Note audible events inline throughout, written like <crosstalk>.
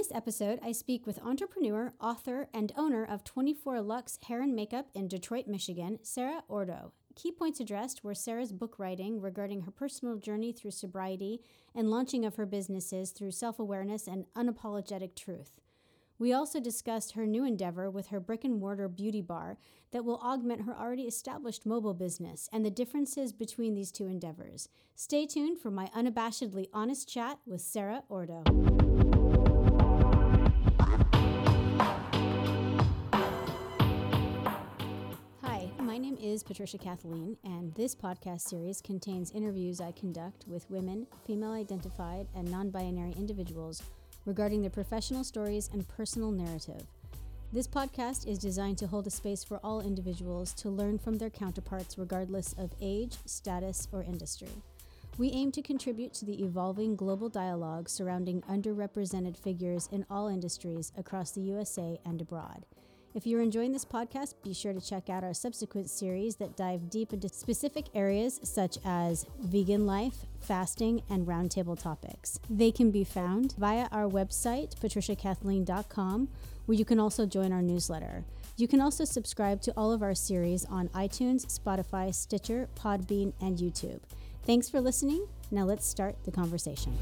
this episode, I speak with entrepreneur, author, and owner of 24 Lux Hair and Makeup in Detroit, Michigan, Sarah Ordo. Key points addressed were Sarah's book writing regarding her personal journey through sobriety and launching of her businesses through self awareness and unapologetic truth. We also discussed her new endeavor with her brick and mortar beauty bar that will augment her already established mobile business and the differences between these two endeavors. Stay tuned for my unabashedly honest chat with Sarah Ordo. Name is Patricia Kathleen, and this podcast series contains interviews I conduct with women, female identified, and non binary individuals regarding their professional stories and personal narrative. This podcast is designed to hold a space for all individuals to learn from their counterparts regardless of age, status, or industry. We aim to contribute to the evolving global dialogue surrounding underrepresented figures in all industries across the USA and abroad. If you're enjoying this podcast, be sure to check out our subsequent series that dive deep into specific areas such as vegan life, fasting, and roundtable topics. They can be found via our website, patriciakathleen.com, where you can also join our newsletter. You can also subscribe to all of our series on iTunes, Spotify, Stitcher, Podbean, and YouTube. Thanks for listening. Now let's start the conversation.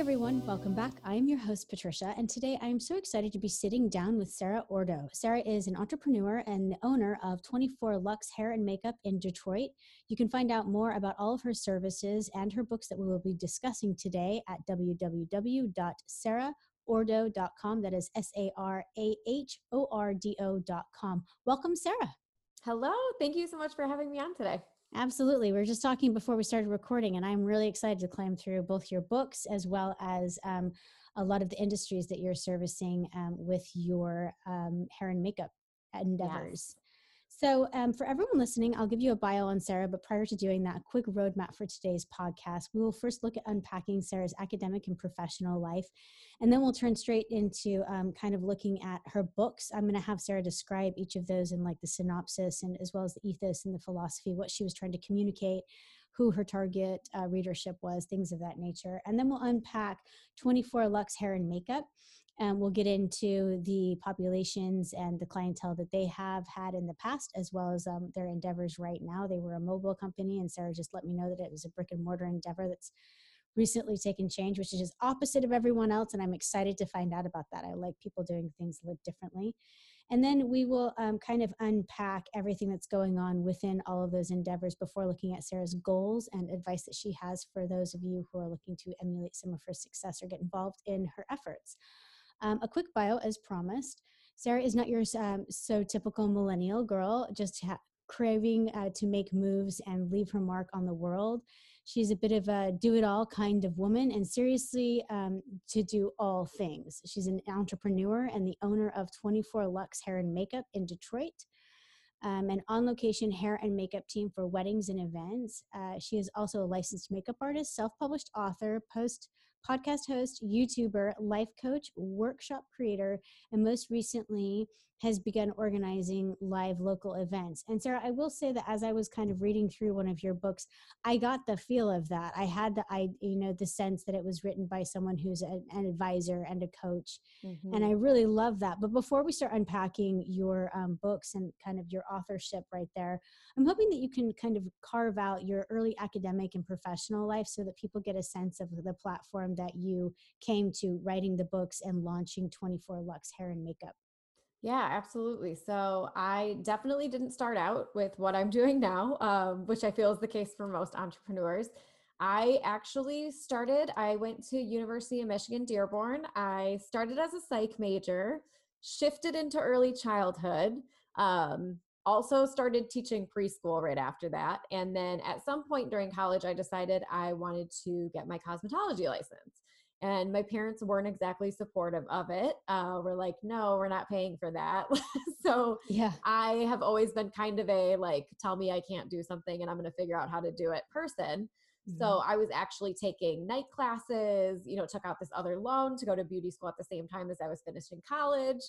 Everyone. Welcome back. I am your host, Patricia, and today I am so excited to be sitting down with Sarah Ordo. Sarah is an entrepreneur and the owner of 24 Lux Hair and Makeup in Detroit. You can find out more about all of her services and her books that we will be discussing today at www.sarahordo.com. That is S A R A H O R D O.com. Welcome, Sarah. Hello. Thank you so much for having me on today. Absolutely. We were just talking before we started recording, and I'm really excited to climb through both your books as well as um, a lot of the industries that you're servicing um, with your um, hair and makeup endeavors. So, um, for everyone listening, I'll give you a bio on Sarah, but prior to doing that, a quick roadmap for today's podcast. We will first look at unpacking Sarah's academic and professional life, and then we'll turn straight into um, kind of looking at her books. I'm going to have Sarah describe each of those in like the synopsis and as well as the ethos and the philosophy, what she was trying to communicate who her target uh, readership was, things of that nature. And then we'll unpack 24 Lux Hair and Makeup and we'll get into the populations and the clientele that they have had in the past, as well as um, their endeavors right now. They were a mobile company, and Sarah just let me know that it was a brick and mortar endeavor that's recently taken change, which is just opposite of everyone else. And I'm excited to find out about that. I like people doing things a little differently. And then we will um, kind of unpack everything that's going on within all of those endeavors before looking at Sarah's goals and advice that she has for those of you who are looking to emulate some of her success or get involved in her efforts. Um, a quick bio as promised. Sarah is not your um, so typical millennial girl, just ha- craving uh, to make moves and leave her mark on the world. She's a bit of a do it all kind of woman and seriously um, to do all things. She's an entrepreneur and the owner of 24 Lux Hair and Makeup in Detroit. Um, an on location hair and makeup team for weddings and events. Uh, she is also a licensed makeup artist, self published author, post podcast host, YouTuber, life coach, workshop creator, and most recently has begun organizing live local events. And Sarah, I will say that as I was kind of reading through one of your books, I got the feel of that. I had the I you know the sense that it was written by someone who's a, an advisor and a coach, mm-hmm. and I really love that. But before we start unpacking your um, books and kind of your authorship right there, I'm hoping that you can kind of carve out your early academic and professional life so that people get a sense of the platform that you came to writing the books and launching 24 Lux Hair and Makeup. Yeah, absolutely. So I definitely didn't start out with what I'm <laughs> doing now, um, which I feel is the case for most entrepreneurs. I actually started, I went to University of Michigan Dearborn. I started as a psych major, shifted into early childhood, um, also started teaching preschool right after that. And then at some point during college, I decided I wanted to get my cosmetology license and my parents weren't exactly supportive of it uh, we're like no we're not paying for that. <laughs> So yeah. I have always been kind of a like tell me i can't do something and i'm going to figure out how to do it person. Mm-hmm. so i was actually taking night classes you know took out this other loan to go to beauty school at the same time as i was finishing college.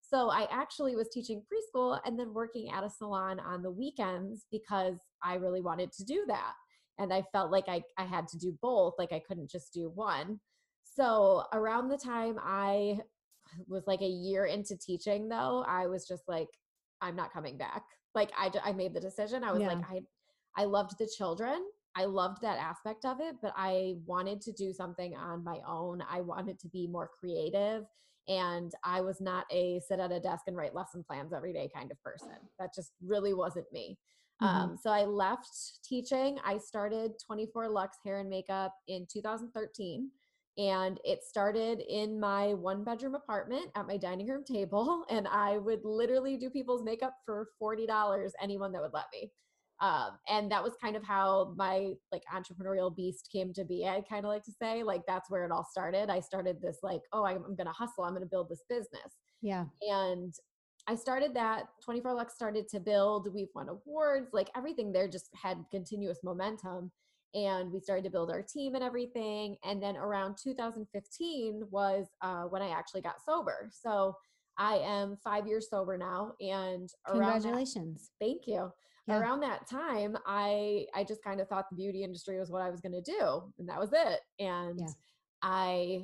So i actually was teaching preschool and then working at a salon on the weekends because i really wanted to do that. And I felt like I, I had to do both, like I couldn't just do one. So around the time I was like a year into teaching, though, I was just like, I'm not coming back. Like I, I made the decision. I was yeah. like, I, I loved the children. I loved that aspect of it, but I wanted to do something on my own. I wanted to be more creative. And I was not a sit at a desk and write lesson plans every day kind of person. <sighs> That just really wasn't me. Mm-hmm. Um, so I left teaching. I started 24 Lux Hair and Makeup in 2013 and it started in my one bedroom apartment at my dining room table and i would literally do people's makeup for $40 anyone that would let me um, and that was kind of how my like entrepreneurial beast came to be i kind of like to say like that's where it all started i started this like oh i'm, gonna hustle i'm gonna build this business yeah and I started that 24 Lux started to build. We've won awards, like everything there just had continuous momentum. And we started to build our team and everything. And then around 2015 was uh, when I actually got sober. So I am five years sober now. And congratulations. That, thank you. Yeah. Around that time, I I just kind of thought the beauty industry was what I was going to do, and that was it. And yeah. I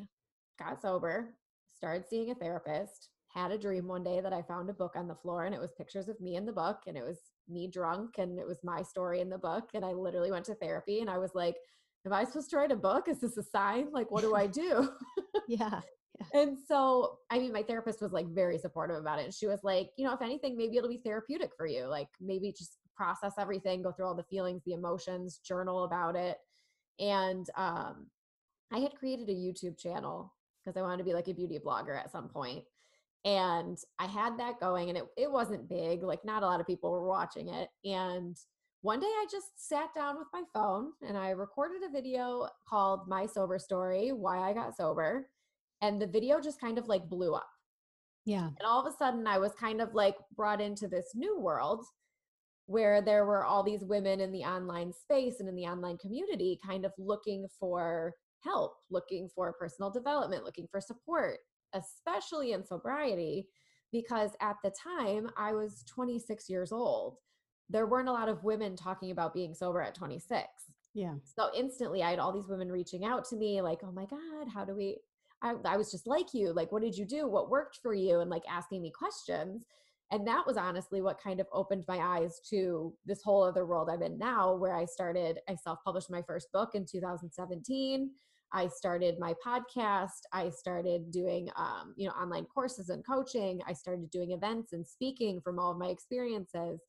got sober, started seeing a therapist, had a dream one day that I found a book on the floor and it was pictures of me in the book and it was me drunk and it was my story in the book. And I literally went to therapy and I was like, Am I supposed to write a book? Is this a sign? Like, what do I do? <laughs> yeah. yeah. And so, I mean, my therapist was like very supportive about it. And she was like, you know, if anything, maybe it'll be therapeutic for you. Like, maybe just process everything, go through all the feelings, the emotions, journal about it. And um, I had created a YouTube channel because I wanted to be like a beauty blogger at some point and i had that going and it, it wasn't big like not a lot of people were watching it and one day i just sat down with my phone and i recorded a video called my sober story why i got sober and the video just kind of like blew up. Yeah. And all of a sudden i was kind of like brought into this new world where there were all these women in the online space and in the online community kind of looking for help looking for personal development looking for support especially in sobriety, because at the time I was 26 years old. There weren't a lot of women talking about being sober at 26. Yeah. So instantly I had all these women reaching out to me like, oh my God, how do we? I, I was just like you. Like, what did you do? What worked for you? And like asking me questions. And that was honestly what kind of opened my eyes to this whole other world I'm in now, where I started, I self published my first book in 2017. I started my podcast. I started doing, um, you know, online courses and coaching. I started doing events and speaking from all of my experiences.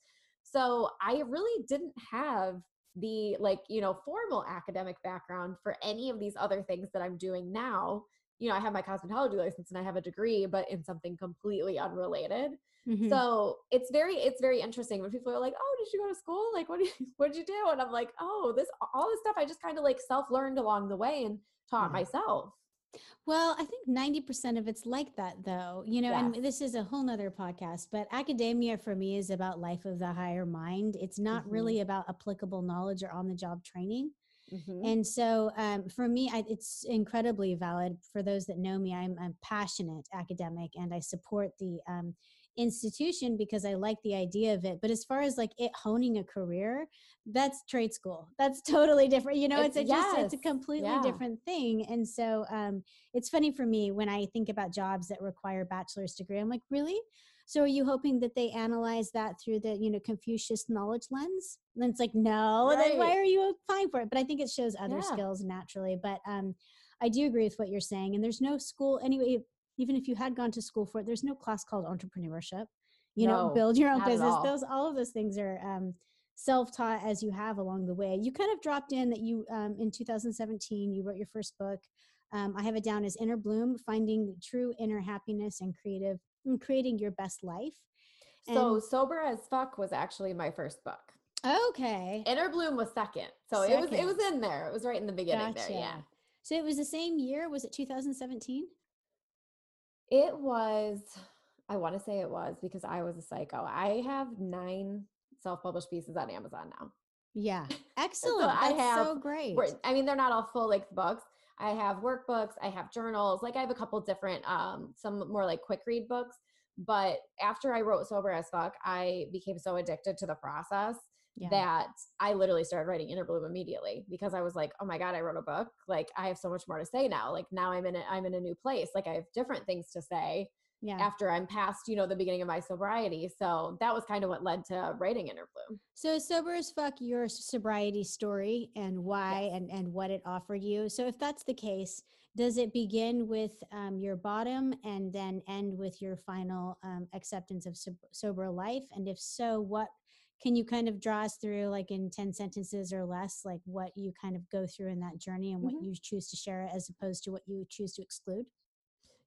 So I really didn't have the like, you know, formal academic background for any of these other things that I'm doing now. You know, I have my cosmetology license and I have a degree, but in something completely unrelated. Mm-hmm. So it's very it's very interesting when people are like, "Oh, did you go to school? Like, what did you, <laughs> what did you do?" And I'm like, "Oh, this all this stuff I just kind of like self learned along the way and taught yeah. myself." Well, I think 90% of it's like that though, you know, yes. and this is a whole nother podcast, but academia for me is about life of the higher mind. It's not mm-hmm. really about applicable knowledge or on the job training. Mm-hmm. And so um, for me, I, it's incredibly valid. For those that know me, I'm a passionate academic and I support the um, institution because I like the idea of it. But as far as like it honing a career, that's trade school. That's <laughs> totally different. You know, it's, it's a, yes. just it's a completely yeah. different thing. And so um, it's funny for me when I think about jobs that require bachelor's degree. I'm like, really? So are you hoping that they analyze that through the you know Confucius knowledge lens? And it's like, no. Right. Then why are you applying for it? But I think it shows other yeah. skills naturally. But um, I do agree with what you're saying. And there's no school anyway even if you had gone to school for it there's no class called entrepreneurship you no, know build your own business those all of those things are um, self-taught as you have along the way you kind of dropped in that you um, in 2017 you wrote your first book um, i have it down as inner bloom finding true inner happiness and creative and creating your best life and so sober as fuck was actually my first book okay inner bloom was second so second. it was it was in there it was right in the beginning gotcha. there yeah so it was the same year was it 2017 it was, I want to say it was because I was a psycho. I have nine self published pieces on Amazon now. Yeah. <laughs> Excellent. so I have, so great. I mean, they're not all full length books. I have workbooks, I have journals, like I have a couple different, um, some more like quick read books. But after I wrote Sober as Fuck, I became so addicted to the process yeah. that I literally started writing Inner Bloom immediately because I was like, oh my God, I wrote a book. Like I have so much more to say now. Like now I'm in a, I'm in a new place. Like I have different things to say yeah. after I'm past, you know, the beginning of my sobriety. So that was kind of what led to writing Inner Bloom. So sober as fuck your sobriety story and why yes. and, and what it offered you. So if that's the case, does it begin with um, your bottom and then end with your final um, acceptance of sober life? And if so, what can you kind of draw us through like in 10 sentences or less like what you kind of go through in that journey and what mm-hmm. you choose to share as opposed to what you choose to exclude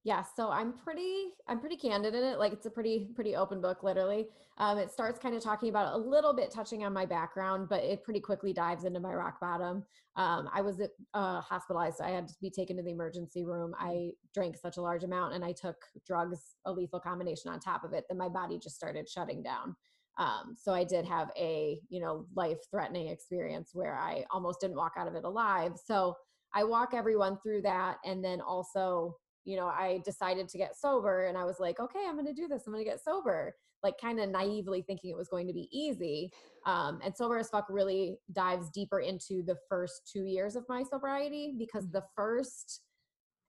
yeah so i'm pretty i'm pretty candid in it like it's a pretty pretty open book literally um, it starts kind of talking about a little bit touching on my background but it pretty quickly dives into my rock bottom um, i was uh, hospitalized i had to be taken to the emergency room i drank such a large amount and i took drugs a lethal combination on top of it that my body just started shutting down um, so I did have a, you know, life threatening experience where I almost didn't walk out of it alive. So I walk everyone through that. And then also, you know, I decided to get sober and I was like, okay, I'm going to do this. I'm going to get sober, like kind of naively thinking it was going to be easy. Um, and sober as fuck really dives deeper into the first two years of my sobriety because the first,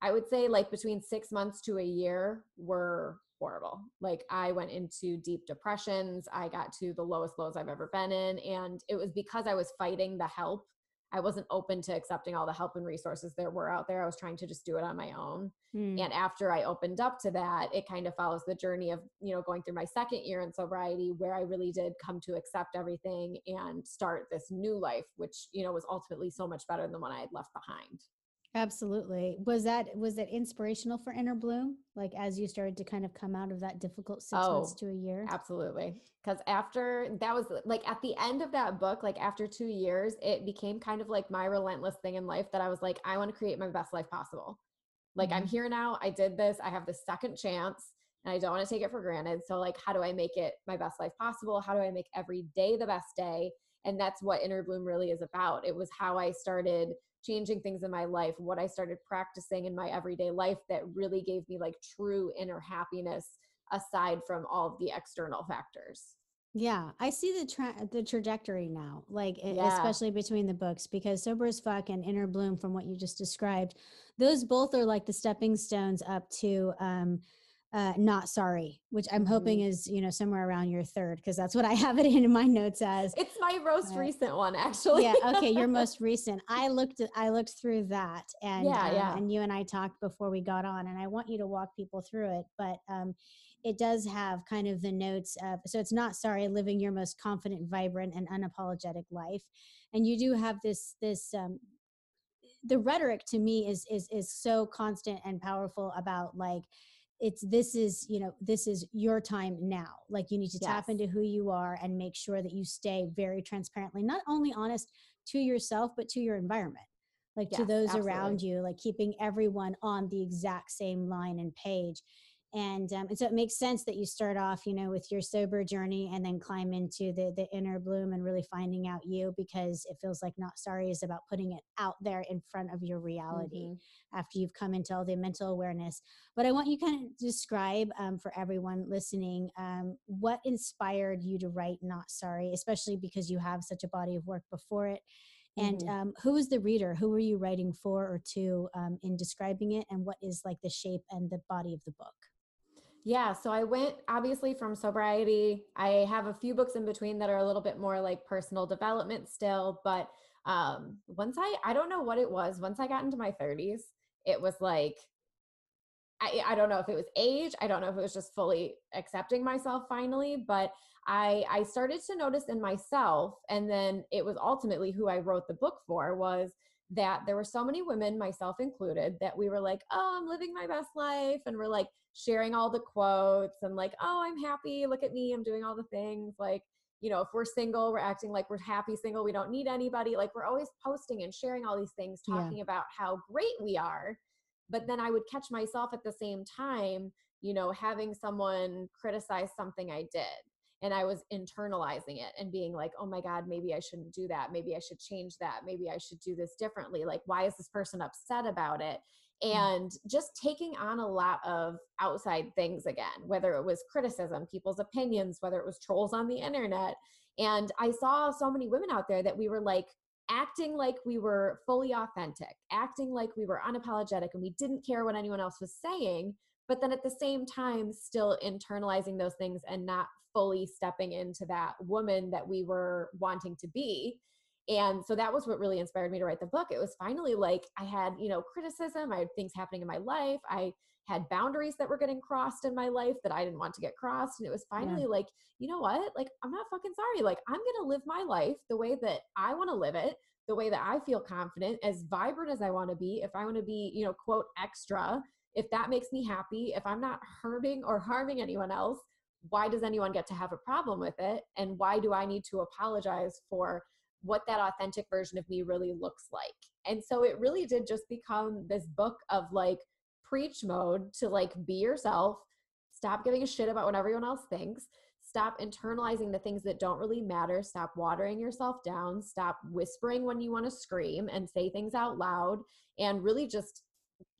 I would say like between six months to a year were horrible. Like I went into deep depressions. I got to the lowest lows I've ever been in. And it was because I was fighting the help. I wasn't open to accepting all the help and resources there were out there. I was trying to just do it on my own. Mm. And after I opened up to that, it kind of follows the journey of, you know, going through my second year in sobriety where I really did come to accept everything and start this new life, which, you know, was ultimately so much better than the one I had left behind. Absolutely. Was that was that inspirational for Inner Bloom? Like as you started to kind of come out of that difficult six oh, months to a year? Absolutely. Because after that was like at the end of that book, like after two years, it became kind of like my relentless thing in life that I was like, I want to create my best life possible. Like mm-hmm. I'm here now. I did this. I have the second chance and I don't want to take it for granted. So like how do I make it my best life possible? How do I make every day the best day? And that's what Inner Bloom really is about. It was how I started changing things in my life, what I started practicing in my everyday life that really gave me like true inner happiness aside from all of the external factors. Yeah, I see the tra- the trajectory now, like yeah. especially between the books because Sober as Fuck and Inner Bloom, from what you just described, those both are like the stepping stones up to um, uh, not sorry, which I'm mm-hmm. hoping is you know somewhere around your third because that's what I <laughs> have it in my notes as. It's my most uh, recent one, actually. yeah. Okay, your <laughs> most recent. I looked at I looked through that, and yeah, um, yeah. and you and I talked before we got on, and I want you to walk people through it, but um, it does have kind of the notes of so it's not sorry, living your most confident, vibrant, and unapologetic life, and you do have this this um, the rhetoric to me is is is so constant and powerful about like it's this is you know this is your time now like you need to yes. tap into who you are and make sure that you stay very transparently not only honest to yourself but to your environment like yes, to those absolutely. around you like keeping everyone on the exact same line and page and um, and so it makes sense that you start off you know with your sober journey and then climb into the the inner bloom and really finding out you because it feels like not sorry is about putting it out there in front of your reality mm-hmm. after you've come into all the mental awareness. But i want you kind of describe um, for everyone listening um, what inspired you to write not sorry especially because you have such a body of work before it. And mm-hmm. um, who is the reader? Who are you writing for or to um, in describing it? And what is like the shape and the body of the book yeah, so I went obviously from sobriety. I have a few books in between that are a little bit more like personal development still, but um once I I don't know what it was, once I got into my 30s, it was like I I don't know if it was age, I don't know if it was just fully accepting myself finally, but I I started to notice in myself and then it was ultimately who I wrote the book for was that there were so many women, myself included, that we were like, oh, I'm living my best life. And we're like sharing all the quotes and like, oh, I'm happy. Look at me. I'm doing all the things. Like, you know, if we're single, we're acting like we're happy single. We don't need anybody. Like, we're always posting and sharing all these things, talking yeah. about how great we are. But then I would catch myself at the same time, you know, having someone criticize something I did and I was internalizing it and being like, oh my God, maybe I shouldn't do that. Maybe I should change that. Maybe I should do this differently. Like, why is this person upset about it? Mm. And just taking on a lot of outside things again, whether it was criticism, people's opinions, whether it was trolls on the internet. And I saw so many women out there that we were like acting like we were fully authentic, acting like we were unapologetic and we didn't care what anyone else was saying, but then at the same time, still internalizing those things and not fully stepping into that woman that we were wanting to be. And so that was what really inspired me to write the book. It was finally like I had, you know, criticism, I had things happening in my life. I had boundaries that were getting crossed in my life that I didn't want to get crossed. And it was finally yeah. like, you know what? Like, I'm not fucking sorry. Like, I'm going to live my life the way that I want to live it, the way that I feel confident, as vibrant as I want to be. If I want to be, you know, quote, extra, if that makes me happy, if I'm not hurting or harming anyone else, why does anyone get to have a problem with it? And why do I need to apologize for what that authentic version of me really looks like? And so it really did just become this book of like, preach mode to like be yourself, stop giving a shit about what everyone else thinks, stop internalizing the things that don't really matter, stop watering yourself down, stop whispering when you want to scream and say things out loud, and really just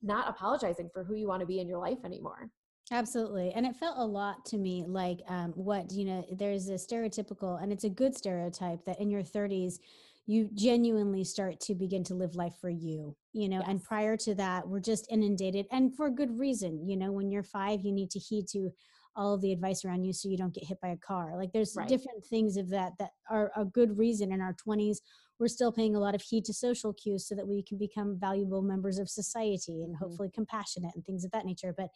not apologizing for who you want to be in your life anymore. Absolutely. And it felt a lot to me like um, what, you know, there's a stereotypical, and it's a good stereotype that in your 30s, you genuinely start to begin to live life for you you know yes. and prior to that we're just inundated and for good reason you know when you're five you need to heed to all of the advice around you so you don't get hit by a car like there's right. different things of that that are a good reason in our 20s we're still paying a lot of heed to social cues so that we can become valuable members of society and mm-hmm. hopefully compassionate and things of that nature but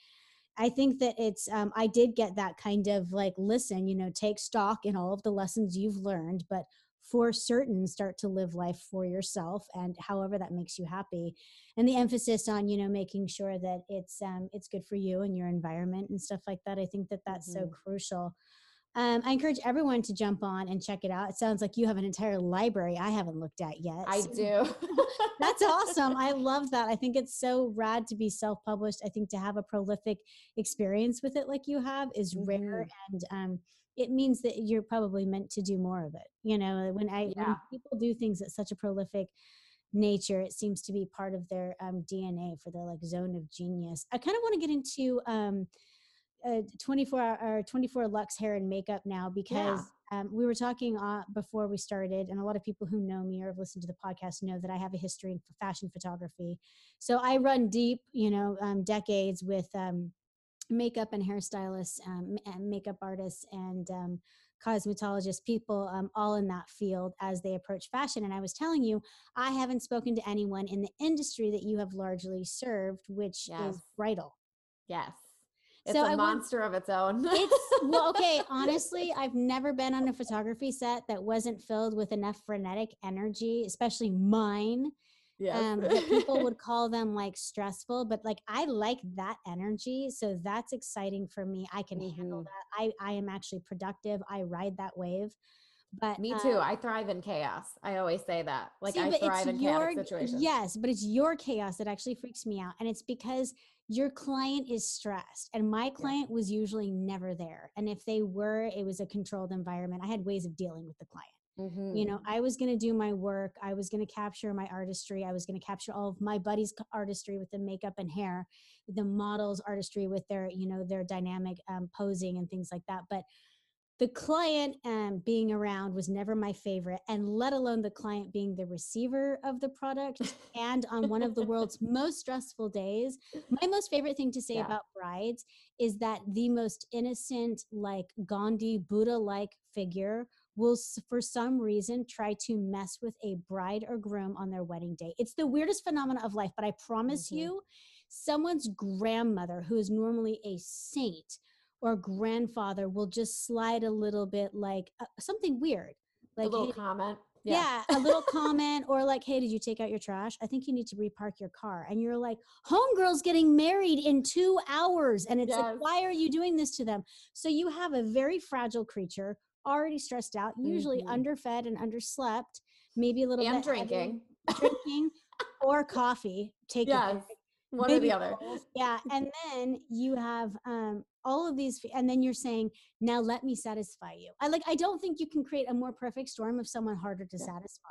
I think that it's, um, I did get that kind of like, listen, you know, take stock in all of the lessons you've learned, but for certain start to live life for yourself and however that makes you happy and the emphasis on you know making sure that it's um, it's good for you and your environment and stuff like that i think that that's mm-hmm. so crucial um, I encourage everyone to jump on and check it out. It sounds like you have an entire library I haven't looked at yet. I do. <laughs> That's awesome. I <laughs> love that. I think it's so rad to be self published. I think to have a prolific experience with it like you have is mm-hmm. rare. And um, it means that you're probably meant to do more of it. You know, when I yeah. when people do things at such a prolific nature, it seems to be part of their um, DNA for their like zone of genius. I kind of want to get into um, uh, 24 or 24 Lux hair and makeup now because yeah. um, we were talking uh, before we started, and a lot of people who know me or have listened to the podcast know that I have a history in fashion photography. So I run deep, you know, um, decades with um, makeup and hairstylists, um, and makeup artists, and um, cosmetologists, people um, all in that field as they approach fashion. And I was telling you, I haven't spoken to anyone in the industry that you have largely served, which yes. is bridal. Yes. It's so a I monster want, of its own. <laughs> it's well, okay. Honestly, I've never been on a photography set that wasn't filled with enough frenetic energy, especially mine, Yes. Um, that people would call them like stressful, but like I like that energy. So that's exciting for me. I can mm-hmm. handle that. I, I am actually productive. I ride that wave. But me too. Um, I thrive in chaos. I always say that. Like see, I thrive in your, chaotic situations. Yes, but it's your chaos that actually freaks me out. And it's because your client is stressed. And my client yeah. was usually never there. And if they were, it was a controlled environment. I had ways of dealing with the client. Mm-hmm. You know, I was going to do my work. I was going to capture my artistry. I was going to capture all of my buddies' artistry with the makeup and hair, the models' artistry with their, you know, their dynamic um, posing and things like that. But the client um, being around was never my favorite, and let alone the client being the receiver of the product. <laughs> and on one of the world's most stressful days, my most favorite thing to say yeah. about brides is that the most innocent, like Gandhi, Buddha like figure will for some reason try to mess with a bride or groom on their wedding day. It's the weirdest phenomenon of life, but I promise mm-hmm. you, someone's grandmother who is normally a saint or grandfather will just slide a little bit like uh, something weird. Like a little hey, comment. Yeah. yeah, a little comment or like, hey, did you take out your trash? I think you need to repark your car. And you're like, homegirl's getting married in two hours. And it's yes. like, why are you doing this to them? So you have a very fragile creature already stressed out, usually mm-hmm. underfed and underslept, maybe a little and bit drinking, drinking <laughs> or coffee. taking yes. One or the other. Yeah. <laughs> And then you have um, all of these, and then you're saying, now let me satisfy you. I like, I don't think you can create a more perfect storm of someone harder to yeah. satisfy.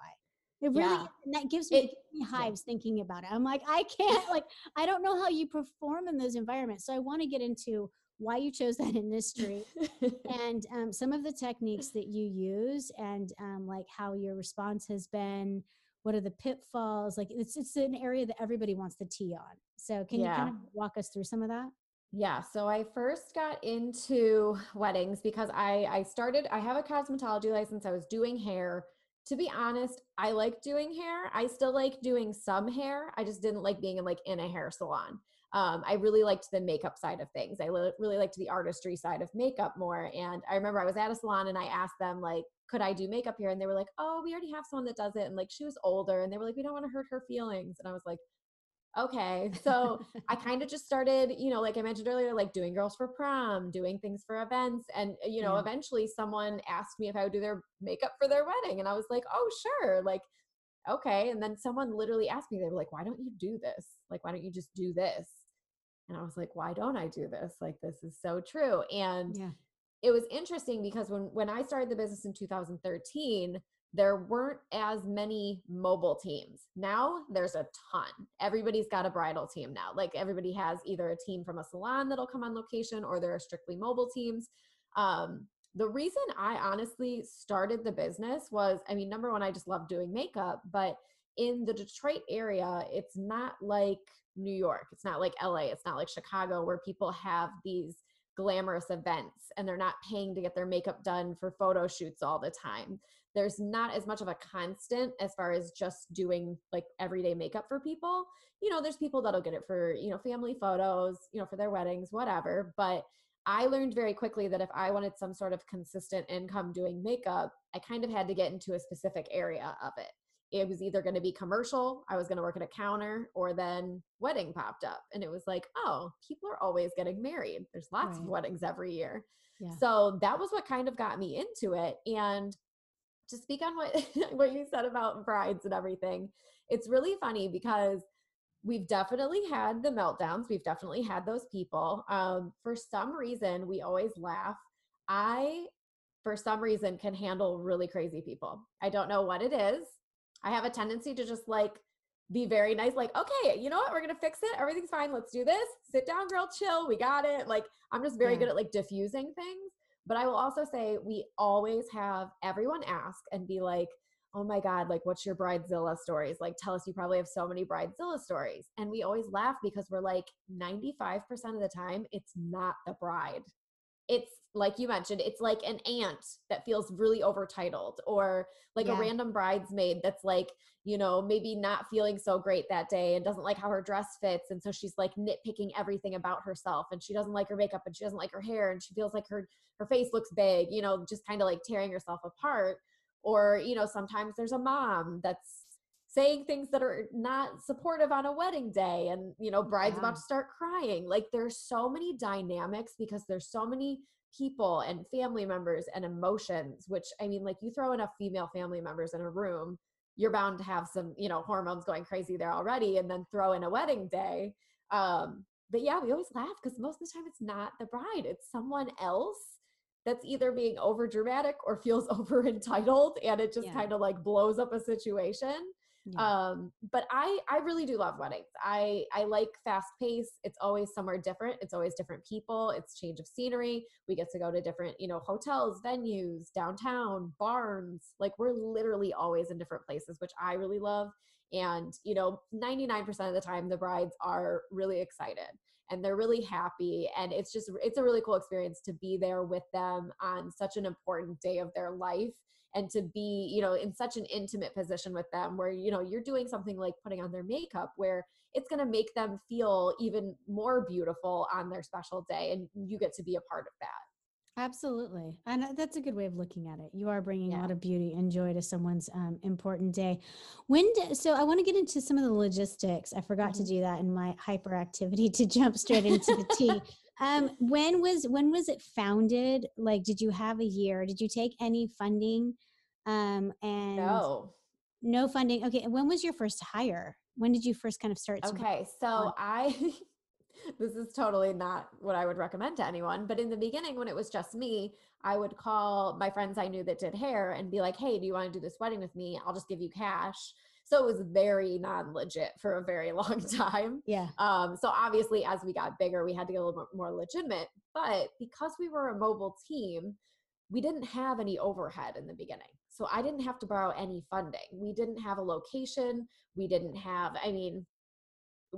It really, yeah. that gives me, it, gives me hives yeah. thinking about it. I'm like, I can't, like, I don't know how you perform in those environments. So I want to get into why you chose that industry <laughs> and um, some of the techniques that you use and um, like how your response has been what are the pitfalls like it's it's an area that everybody wants to tee on so can yeah. you kind of walk us through some of that yeah, so I first got into weddings because I I started I have a cosmetology license. I was doing hair. To be honest, I like doing hair. I still like doing some hair. I just didn't like being in like in a hair salon. Um, I really liked the makeup side of things. I li- really liked the artistry side of makeup more. And I remember I was at a salon and I asked them like, could I do makeup here? And they were like, oh, we already have someone that does it. And like she was older, and they were like, we don't want to hurt her feelings. And I was like, okay <laughs> so i kind of just started you know like i mentioned earlier like doing girls for prom doing things for events and you know yeah. eventually someone asked me if i would do their makeup for their wedding and i was like oh sure like okay and then someone literally asked me they were like why don't you do this like why don't you just do this and i was like why don't i do this like this is so true and yeah. it was interesting because when when i started the business in 2013 there weren't as many mobile teams. Now there's a ton. Everybody's got a bridal team now. Like everybody has either a team from a salon that'll come on location or there are strictly mobile teams. Um, the reason I honestly started the business was I mean, number one, I just love doing makeup, but in the Detroit area, it's not like New York, it's not like LA, it's not like Chicago where people have these glamorous events and they're not paying to get their makeup done for photo shoots all the time there's not as much of a constant as far as just doing like everyday makeup for people. You know, there's people that'll get it for, you know, family photos, you know, for their weddings, whatever. But I learned very quickly that if I wanted some sort of consistent income doing makeup, I kind of had to get into a specific area of it. It was either going to be commercial, I was going to work at a counter, or then wedding popped up. And it was like, oh, people are always getting married. There's lots right. of weddings every year. Yeah. So that was what kind of got me into it. And to speak on what <laughs> what you said about brides and everything it's really funny because we've definitely had the meltdowns we've definitely had those people um, for some reason we always laugh. I for some reason can handle really crazy people. I don't know what it is. I have a tendency to just like be very nice like okay you know what? We're gonna fix it. Everything's fine. Let's do this. Sit down girl. Chill. We got it. Like i'm just very yeah. good at like diffusing things but I will also say we always have everyone ask and be like, oh my God, like, what's your Bridezilla stories? Like, tell us, you probably have so many Bridezilla stories. And we always laugh because we're like, 95% of the time, it's not the bride. It's like you mentioned, it's like an aunt that feels really overtitled, or like yeah. a random bridesmaid that's like, you know, maybe not feeling so great that day and doesn't like how her dress fits. And so she's like nitpicking everything about herself and she doesn't like her makeup and she doesn't like her hair and she feels like her her face looks big, you know, just kind of like tearing herself apart. Or, you know, sometimes there's a mom that's saying things that are not supportive on a wedding day and you know bride's yeah. about to start crying like there's so many dynamics because there's so many people and family members and emotions which i mean like you throw enough female family members in a room you're bound to have some you know hormones going crazy there already and then throw in a wedding day um but yeah we always laugh because most of the time it's not the bride it's someone else that's either being over dramatic or feels <laughs> over entitled and it just yeah. kind of like blows up a situation yeah. um but i i really do love weddings. I i like fast pace. It's always somewhere different. It's always different people. It's change of scenery. We get to go to different you know hotels venues downtown barns. Like we're literally always in different places which i really love. And you know 99% of the time the brides are really excited and they're really happy and it's just it's a really cool experience to be there with them on such an important day of their life and to be you know in such an intimate position with them where you know you're doing something like putting on their makeup where it's going to make them feel even more beautiful on their special day and you get to be a part of that Absolutely. And uh, that's a good way of looking at it. You are bringing yeah. a lot of beauty and joy to someone's um, important day. When, do, so I want to get into some of the logistics. I forgot mm-hmm. to do that in my hyperactivity <laughs> to jump straight into the tea. Um, <laughs> when was, when was it founded? Like, did you have a year? Did you take any funding? Um, and no, no funding. Okay. When was your first hire? When did you first kind of start? Okay. So I, <laughs> this is totally not what I would recommend to anyone. But in the beginning, when it was just me, I would call my friends I knew that did hair and be like, hey, do you want to do this wedding with me? I'll just give you cash. So it was very non legit for a very <laughs> long time. Yeah. Um, so obviously, as we got bigger, we had to get a little bit more legitimate. But because we were a mobile team, we didn't have any overhead in the beginning. So I didn't have to borrow any funding. We didn't have a location. We didn't have, I mean,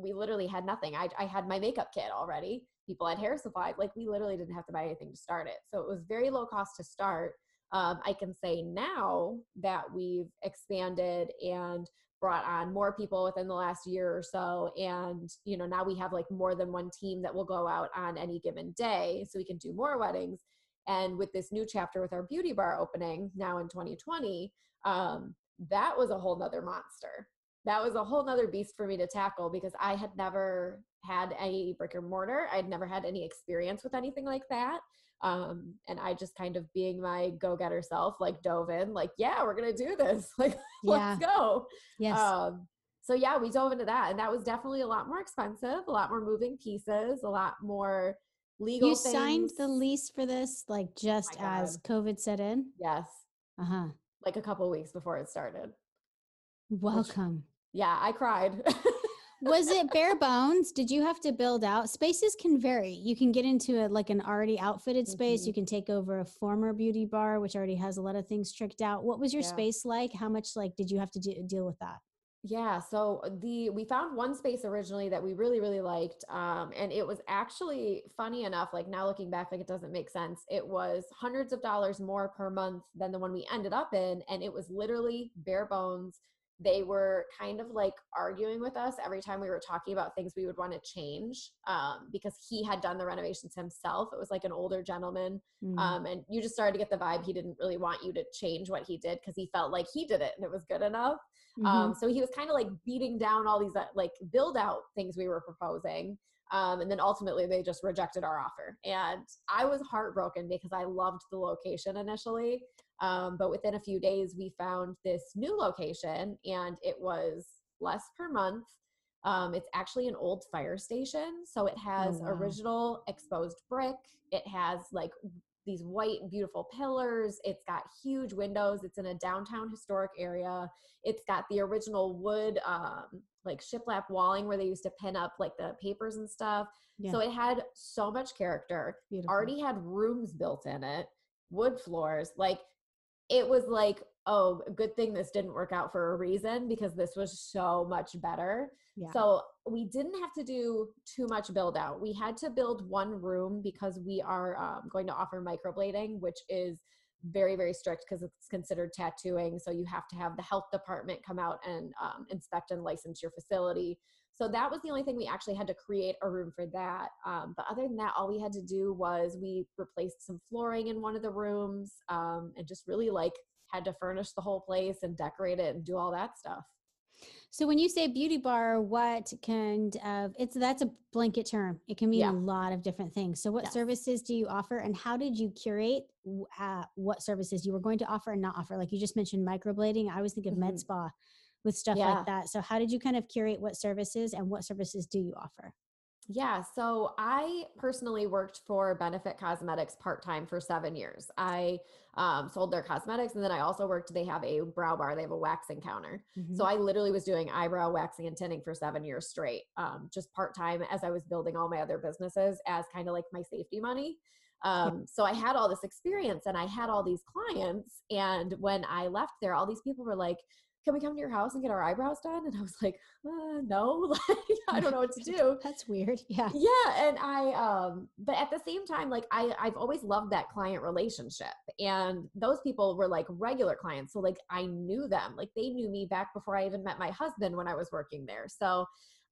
we literally had nothing. I, I had my makeup kit already. People had hair supply. Like we literally didn't have to buy anything to start it. So it was very low cost to start. Um, I can say now that we've expanded and brought on more people within the last year or so and you know now we have like more than one team that will go out on any given day so we can do more weddings and with this new chapter with our beauty bar opening now in 2020 um, that was a whole nother monster that was a whole nother beast for me to tackle because i had never had any brick and mortar i'd never had any experience with anything like that um, and I just kind of being my go getter self, like dove in, like, yeah, we're gonna do this. <laughs> Like, Yeah. let's go. Yes. Um, so yeah, we dove into that, and that was definitely a lot more expensive, a lot more moving pieces, a lot more legal. you signed the lease for this like just my as COVID set in. Yes, Uh huh. like a couple weeks before it started. Welcome. Yeah, I cried. <laughs> was it bare bones? Did you have to build out? Spaces can vary. You can get into a, like an already outfitted space. Mhm. You can take over a former beauty bar, which already has a lot of things tricked out. What was your Yeah. space like? How much like did you have to de- deal with that? Yeah, so the we found one space originally that we really really liked um and it was actually funny enough like now looking back like it doesn't make sense. It was hundreds of dollars more per month than the one we ended up in and it was literally bare bones. They were kind of like arguing with us every time we were talking about things we would want to change um because he had done the renovations himself. It was like an older gentleman Mm. um, and you just started to get the vibe he didn't really want you to change what he did because he felt like he did it and it was good enough. Mhm. Um, so he was kind of like beating down all these uh, like build out things we were proposing. Um, and then ultimately they just rejected our offer. And I was heartbroken because I loved the location initially. Um, but within a few days, we found this new location and it was less per month. Um, it's actually an old fire station. So it has wow. original exposed brick. It has like these white beautiful pillars. It's got huge windows. It's in a downtown historic area. It's got the original wood, um, like shiplap walling where they used to pin up like the papers and stuff. yeah. So it had so much character. Beautiful. Already had rooms built in it, wood floors. Like it was like, oh, good thing this didn't work out for a reason because this was so much better. Yeah. So we didn't have to do too much build out. We had to build one room because we are um, going to offer microblading, which is very, very strict because it's considered tattooing. So you have to have the health department come out and um, inspect and license your facility. So that was the only thing we actually had to create a room for that. Um, but other than that, all we had to do was we replaced some flooring in one of the rooms um, and just really like had to furnish the whole place and decorate it and do all that stuff. So when you say beauty bar, what kind of it's that's a blanket term. It can mean Yeah. a lot of different things. So what Yes. services do you offer, and how did you curate uh, what services you were going to offer and not offer? Like you just mentioned microblading. I always think of med Mhm. spa with stuff Yeah. like that. So how did you kind of curate what services and what services do you offer? Yeah, so I personally worked for Benefit Cosmetics part time for seven years. I um, sold their cosmetics, and then I also worked. They have a brow bar. They have a waxing counter. Mhm. So I literally was doing eyebrow waxing and tinting for seven years straight, um, just part time as I was building all my other businesses as kind of like my safety money. Um, so I had all this experience and I had all these clients. And when I left there, all these people were like, "Can we come to your house and get our eyebrows done?" And I was like, uh, "No, <laughs> like I don't know what to <laughs> do." That's weird. Yeah. yeah and i um but at the same time like i i've always loved that client relationship and those people were like regular clients so like i knew them like they knew me back before i even met my husband when i was working there so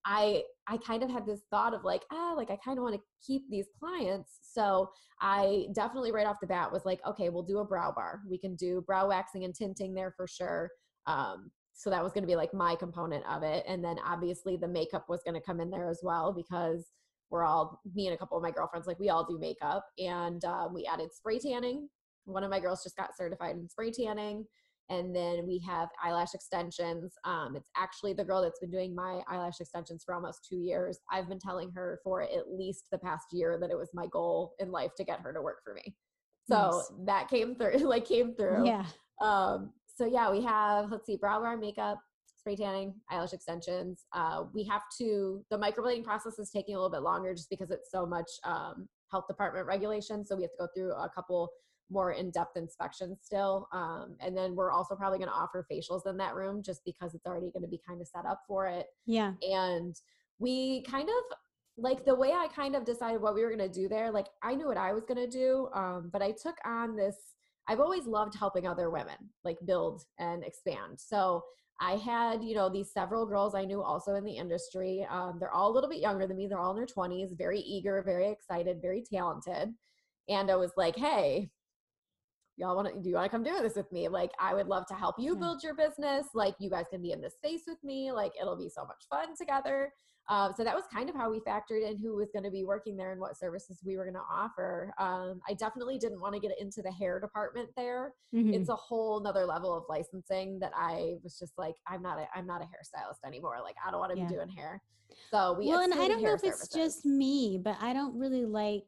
i i kind of had this thought of like ah like i kind of want to keep these clients so i definitely right off the bat was like okay we'll do a brow bar we can do brow waxing and tinting there for sure um so that was going to be like my component of it and then obviously the makeup was going to come in there as well because we're all me and a couple of my girlfriends like we all do makeup and uh, we added spray tanning one of my girls just got certified in spray tanning and then we have eyelash extensions um, it's actually the girl that's been doing my eyelash extensions for almost two years i've been telling her for at least the past year that it was my goal in life to get her to work for me so Nice. that came through <laughs> like came through Yeah. um, so yeah, we have let's see, brow bar makeup, spray tanning, eyelash extensions. Uh, we have to the microblading process is taking a little bit longer just because it's so much um, health department regulations. So we have to go through a couple more in-depth inspections still. Um, and then we're also probably going to offer facials in that room just because it's already going to be kind of set up for it. Yeah. And we kind of like the way I kind of decided what we were going to do there, like I knew what I was going to do. Um, but I took on this, I've always loved helping other women like build and expand. So I had, you know, these several girls I knew also in the industry. Um, they're all a little bit younger than me. They're all in their 20s, very eager, very excited, very talented. And I was like, hey, y'all want to do you want to come do this with me? Like i would love to help you build your business. Like you guys can be in this space with me. Like it'll be so much fun together. Um, so that was kind of how we factored in who was going to be working there and what services we were going to offer. Um, i definitely didn't want to get into the hair department there. Mm-hmm. it's a whole nother level of licensing that i was just like i'm not a i'm not a hairstylist anymore. Like i don't want to yeah. be doing hair. So we well and i don't know if services. it's just me but i don't really like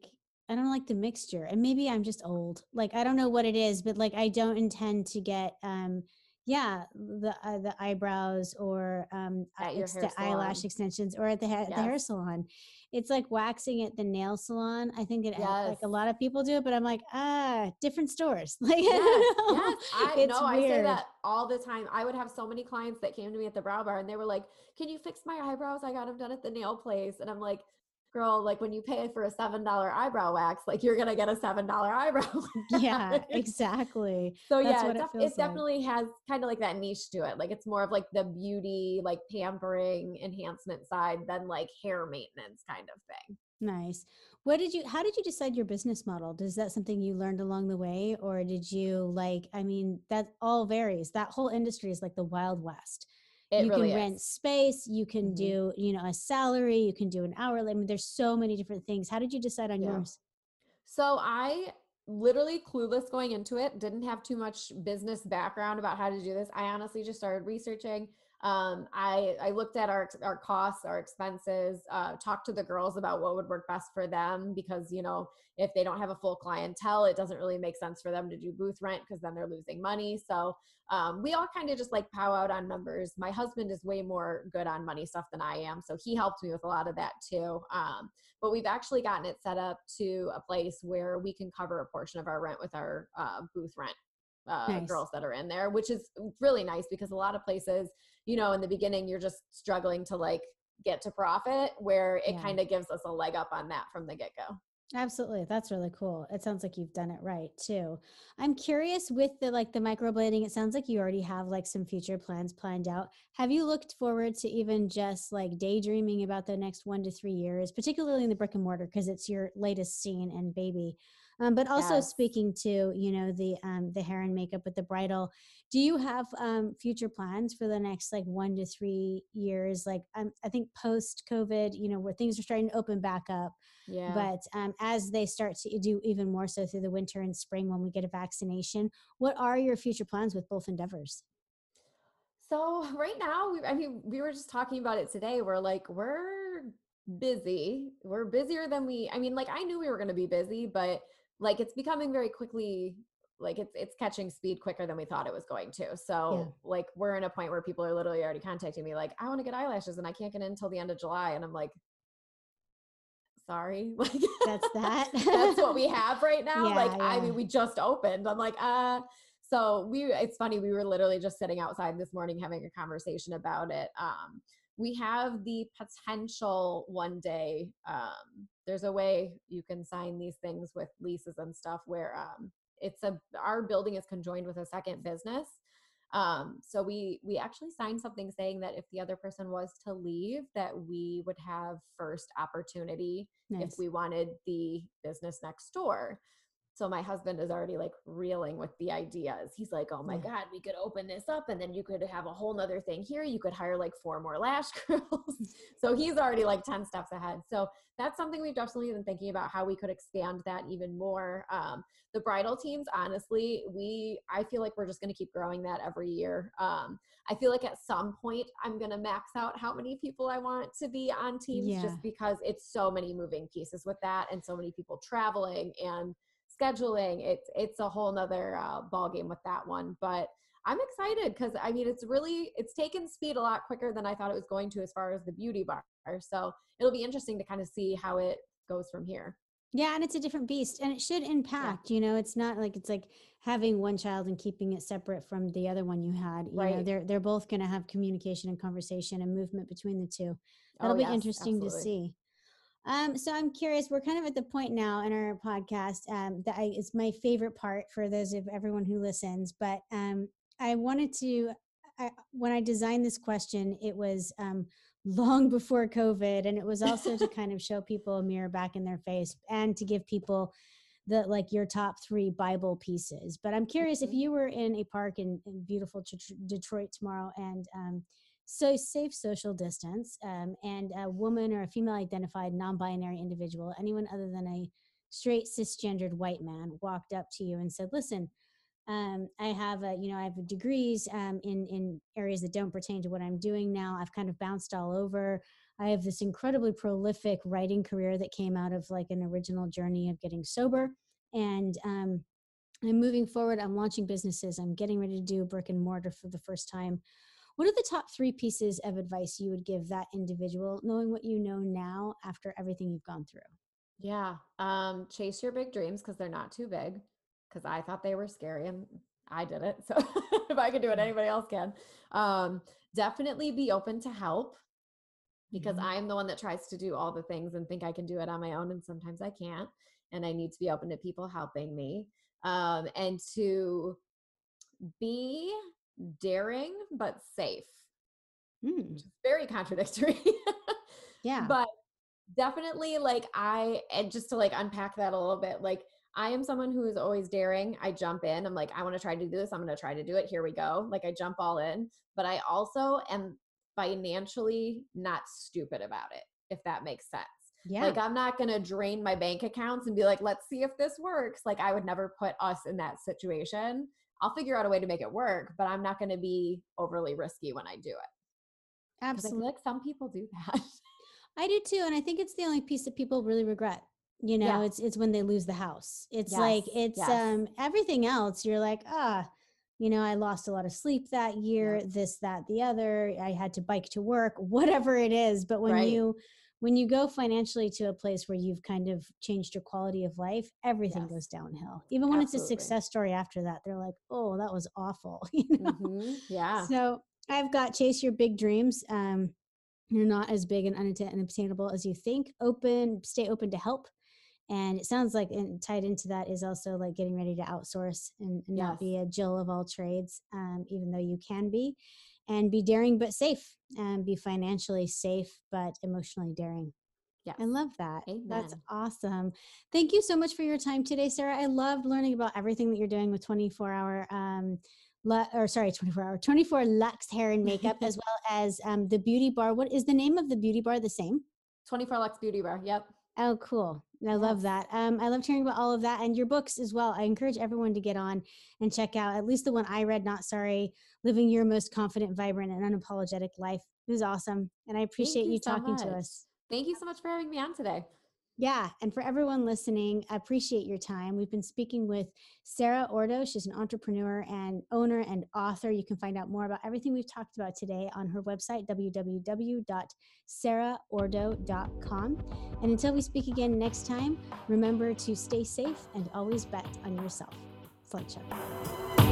I don't like the mixture. And maybe I'm just old. Like I don't know what it is, but like I don't intend to get um yeah, the uh, the eyebrows or um ex- eyelash extensions or at the, ha- yes. the hair salon. It's like waxing at the nail salon. I think it yes. like a lot of people do it, but I'm like, ah, different stores. <laughs> Like yes, yes. <laughs> I know I say that all the time. I would have so many clients that came to me at the brow bar and they were like, "Can you fix my eyebrows? I got them done at the nail place." And I'm like, girl, like when you pay for a seven dollar eyebrow wax, like you're gonna get a seven dollar eyebrow. <laughs> yeah, exactly. So That's yeah, it, def- it like. definitely has kind of like that niche to it. Like it's more of like the beauty, like pampering, enhancement side than like hair maintenance kind of thing. Nice. What did you how did you decide your business model? Is that something you learned along the way or did you like I mean that all varies. That whole industry is like the wild west. It you really can rent space you can mm-hmm. do you know a salary you can do an hourly i mean there's so many different things how did you decide on yeah. yours so i literally clueless going into it didn't have too much business background about how to do this i honestly just started researching um, I, I looked at our, our costs, our expenses, uh, talked to the girls about what would work best for them because, you know, if they don't have a full clientele, it doesn't really make sense for them to do booth rent because then they're losing money. So um, we all kind of just like pow out on numbers. My husband is way more good on money stuff than I am. So he helped me with a lot of that too. Um, but we've actually gotten it set up to a place where we can cover a portion of our rent with our uh, booth rent uh, nice. girls that are in there, which is really nice because a lot of places, you know, in the beginning, you're just struggling to like get to profit, where it yeah. kind of gives us a leg up on that from the get go. Absolutely. That's really cool. It sounds like you've done it right too. I'm curious with the like the microblading, it sounds like you already have like some future plans planned out. Have you looked forward to even just like daydreaming about the next 1 to 3 years, particularly in the brick and mortar because it's your latest scene and baby? Um, but also yes. speaking to you know the um, the hair and makeup with the bridal do you have um, future plans for the next like one to three years like um, i think post covid you know where things are starting to open back up yeah. but um, as they start to do even more so through the winter and spring when we get a vaccination what are your future plans with both endeavors so right now i mean we were just talking about it today we're like we're busy we're busier than we i mean like i knew we were going to be busy but like it's becoming very quickly like it's it's catching speed quicker than we thought it was going to. So yeah. like we're in a point where people are literally already contacting me like I want to get eyelashes and I can't get in until the end of July and I'm like sorry <laughs> like that's that <laughs> that's what we <laughs> have right now yeah, like yeah. I mean we just opened I'm like uh so we it's funny we were literally just sitting outside this morning having a conversation about it um we have the potential one day um, there's a way you can sign these things with leases and stuff where um, it's a our building is conjoined with a second business um, so we we actually signed something saying that if the other person was to leave that we would have first opportunity nice. if we wanted the business next door so my husband is already like reeling with the ideas. He's like, oh my God, we could open this up and then you could have a whole nother thing here. You could hire like four more lash <laughs> girls. so he's already like 10 steps ahead. So that's something we've definitely been thinking about how we could expand that even more. Um, the bridal teams, honestly, we, I feel like we're just going to keep growing that every year. Um, I feel like at some point I'm going to max out how many people I want to be on teams yeah. just because it's so many moving pieces with that and so many people traveling and scheduling it's it's a whole nother uh, ball game with that one but i'm excited because i mean it's really it's taken speed a lot quicker than i thought it was going to as far as the beauty bar so it'll be interesting to kind of see how it goes from here Yeah, and it's a different beast and it should impact, yeah. you know, it's not like it's like having one child and keeping it separate from the other one you had. You right. know, they're they're both going to have communication and conversation and movement between the two. That'll oh, be yes, interesting absolutely. to see. Um, so I'm curious. We're kind of at the point now in our podcast um, that I, is my favorite part for those of everyone who listens. But um, I wanted to, I, when I designed this question, it was um, long <laughs> before COVID, and it was also to kind of show people a mirror back in their face and to give people the like your top three Bible pieces. But I'm curious mm-hmm. if you were in a park in, in beautiful Detroit tomorrow and um, so safe social distance um, and a woman or a female identified non-binary individual anyone other than a straight cisgendered white man walked up to you and said listen um, i have a you know i have degrees um, in in areas that don't pertain to what i'm doing now. I've kind of bounced all over. I have this incredibly prolific writing career that came out of like an original journey of getting sober and um, i'm moving forward. I'm launching businesses. I'm getting ready to do brick and mortar for the first time what are the top three pieces of advice you would give that individual, knowing what you know now after everything you've gone through? Yeah. Um, chase your big dreams because they're not too big. Because I thought they were scary and I did it. <laughs> So if I can do it, anybody else can. Um, definitely be open to help because mm-hmm. I'm the one that tries to do all the things and think I can do it on my own. And sometimes I can't. And I need to be open to people helping me. Um, and to be daring but safe. Mm. very contradictory. <laughs> yeah. But definitely like I and just to like unpack that a little bit, like I am someone who is always daring. I jump in. I'm like, I want to try to do this. I'm going to try to do it. Here we go. Like I jump all in, but I also am financially not stupid about it, if that makes sense. Yeah. Like I'm not going to drain my bank accounts and be like, let's see if this works. Like I would never put us in that situation. I'll figure out a way to make it work, but I'm not going to be overly risky when I do it. Absolutely. like some people do that. I do too. And I think it's the only piece that people really regret. You know, yeah. it's it's when they lose the house. It's yes. like it's yes. um everything else, you're like, ah, you know, I lost a lot of sleep that year, yes. this, that, the other. I had to bike to work, <laughs> whatever it is. But when right. you when you go financially to a place where you've kind of changed your quality of life, everything yes. goes downhill. Even when Absolutely. it's a success story after that, they're like, "Oh, that was awful." <laughs> you know? Mm-hmm. Yeah. So I've got chase your big dreams. Um, you're not as big and unobtainable as you think. Open, stay open to help. And it sounds like and tied into that is also like getting ready to outsource and, and yes. not be a Jill of all trades, um, even though you can be and be daring but safe and be financially safe but emotionally daring. Yeah. I love that. Amen. That's awesome. Thank you so much for your time today, Sarah. I loved learning about everything that you're doing with 24 hour um or sorry 24 hour 24 lux hair and makeup as <laughs> well as um, the beauty bar what is the name of the beauty bar the same 24 lux beauty bar yep Oh, cool. I love that. Um, I loved hearing about all of that and your books as well. I encourage everyone to get on and check out at least the one I read, Not Sorry, Living Your Most Confident, Vibrant, and Unapologetic Life. It was awesome. And I appreciate you, you so talking much. to us. Thank you so much for having me on today. Yeah. And for everyone listening, I appreciate your time. We've been speaking with Sarah Ordo. She's an entrepreneur and owner and author. You can find out more about everything we've talked about today on her website, www.sarahordo.com. And until we speak again next time, remember to stay safe and always bet on yourself. Slingshot.